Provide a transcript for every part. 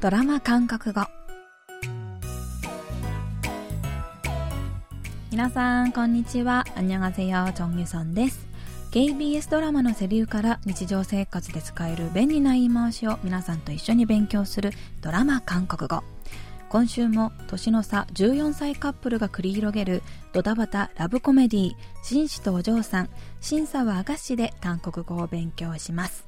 ドラマ韓国語皆さんこんにちは。アンニョガゼヨジョンユソンです KBS ドラマのセリフから日常生活で使える便利な言い回しを皆さんと一緒に勉強するドラマ韓国語今週も年の差14歳カップルが繰り広げるドタバタラブコメディー紳士とお嬢さん審査はあがしで韓国語を勉強します。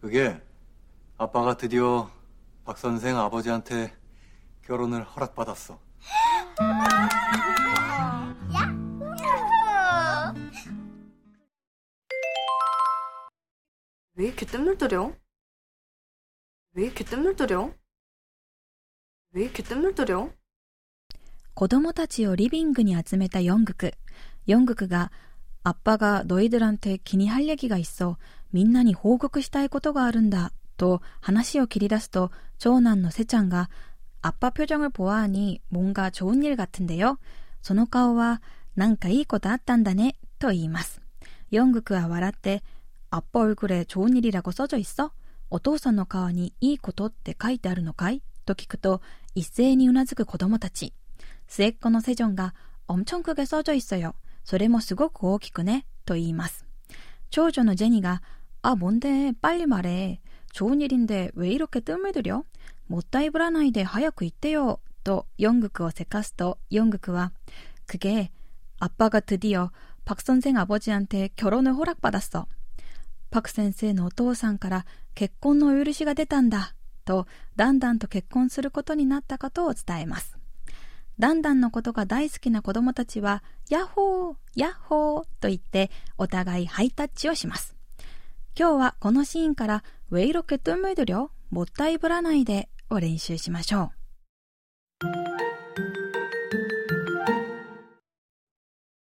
그게 아빠가 드디어 박 선생 아버지한테 결혼을 허락받았어. 야! 왜 이렇게 뜸을 들여? 왜 이렇게 뜸을 들여? 왜 이렇게 뜸을 들여? 子供たちをリビングに集めたヨングク。ヨングクが、 アッパがノイドランテ気に할얘기가 있어。みんなに報告したいことがあるんだ。と話を切り出すと、長男のセちゃんが、アッパ표정을보아하니뭔가좋은일같은데요。その顔は、なんかいいことあったんだね。と言います。ヨングクは笑って、アッパ얼굴에좋은일이라고써져있어お父さんの顔にいいことって書いてあるのかいと聞くと、一斉にうなずく子供たち。末っ子のセジョンが、엄청크게써져있어요。 それもすごく大きくね。と言います。長女のジェニが、あ、뭔데빨리말해좋은일인데왜이렇게뜸을들여もったいぶらないで早く言ってよ。と、ヨングクをせかすと、ヨングクは、그게아빠가드디어박선생아버지한테결혼을허락받았어。パク先生のお父さんから結婚のお許しが出たんだ。と、ダンダンと結婚することになったことを伝えます。 ダンダンのことが大好きな子供たちは、ヤッホーヤッホーと言って、お互いハイタッチをします。今日はこのシーンから、ウェイロケットムードリョもったいぶらないでを練習しましょう。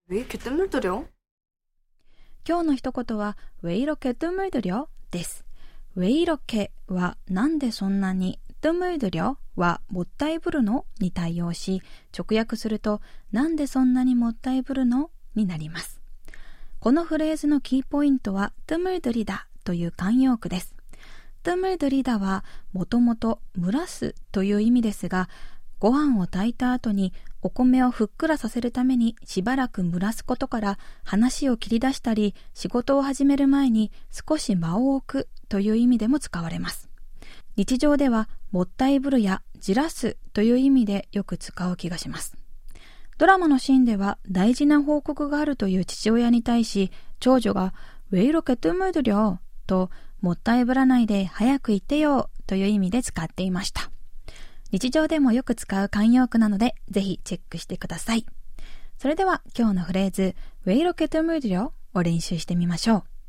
ウェイケットメイドリョ今日の一言は、ウェイロケットムードリョです。ウェイロケはなんでそんなにトムードリョはもったいぶるのに対応し、直訳すると、なんでそんなにもったいぶるのになります。このフレーズのキーポイントは、トゥムイドリダという慣用句です。トゥムイドリダは、もともと蒸らすという意味ですが、ご飯を炊いた後にお米をふっくらさせるためにしばらく蒸らすことから話を切り出したり仕事を始める前に少し間を置くという意味でも使われます。日常ではもったいぶるやじらすという意味でよく使う気がします。ドラマのシーンでは大事な報告があるという父親に対し長女がウェイロケトゥムードリョともったいぶらないで早く言ってよという意味で使っていました。日常でもよく使う慣用句なので、ぜひチェックしてください。それでは今日のフレーズ、ウェイロケットムードリョを練習してみましょう。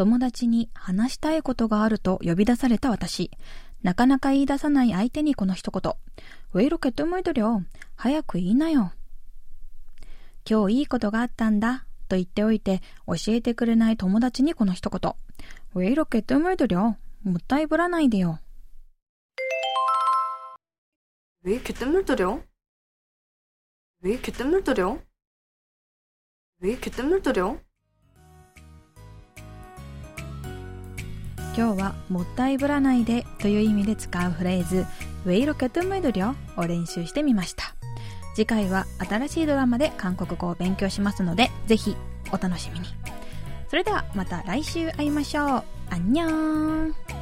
友達に話したいことがあると呼び出された私。なかなか言い出さない相手にこの一言。ウェイロケットムードリョ早く言いなよ。今日いいことがあったんだ。と言っておいて教えてくれない友達にこの一言。ウェイロケットムードリョもったいぶらないでよ。 왜 이렇게 뜸을 들여? 왜 이렇게 뜸을 들여? 왜 이렇게 뜸을 들여? 今日はもったいぶらないでという意味で使うフレーズウェイロケットムドリョを練習してみました。次回は新しいドラマで韓国語を勉強しますので、ぜひお楽しみに。それではまた来週会いましょう。アンニョン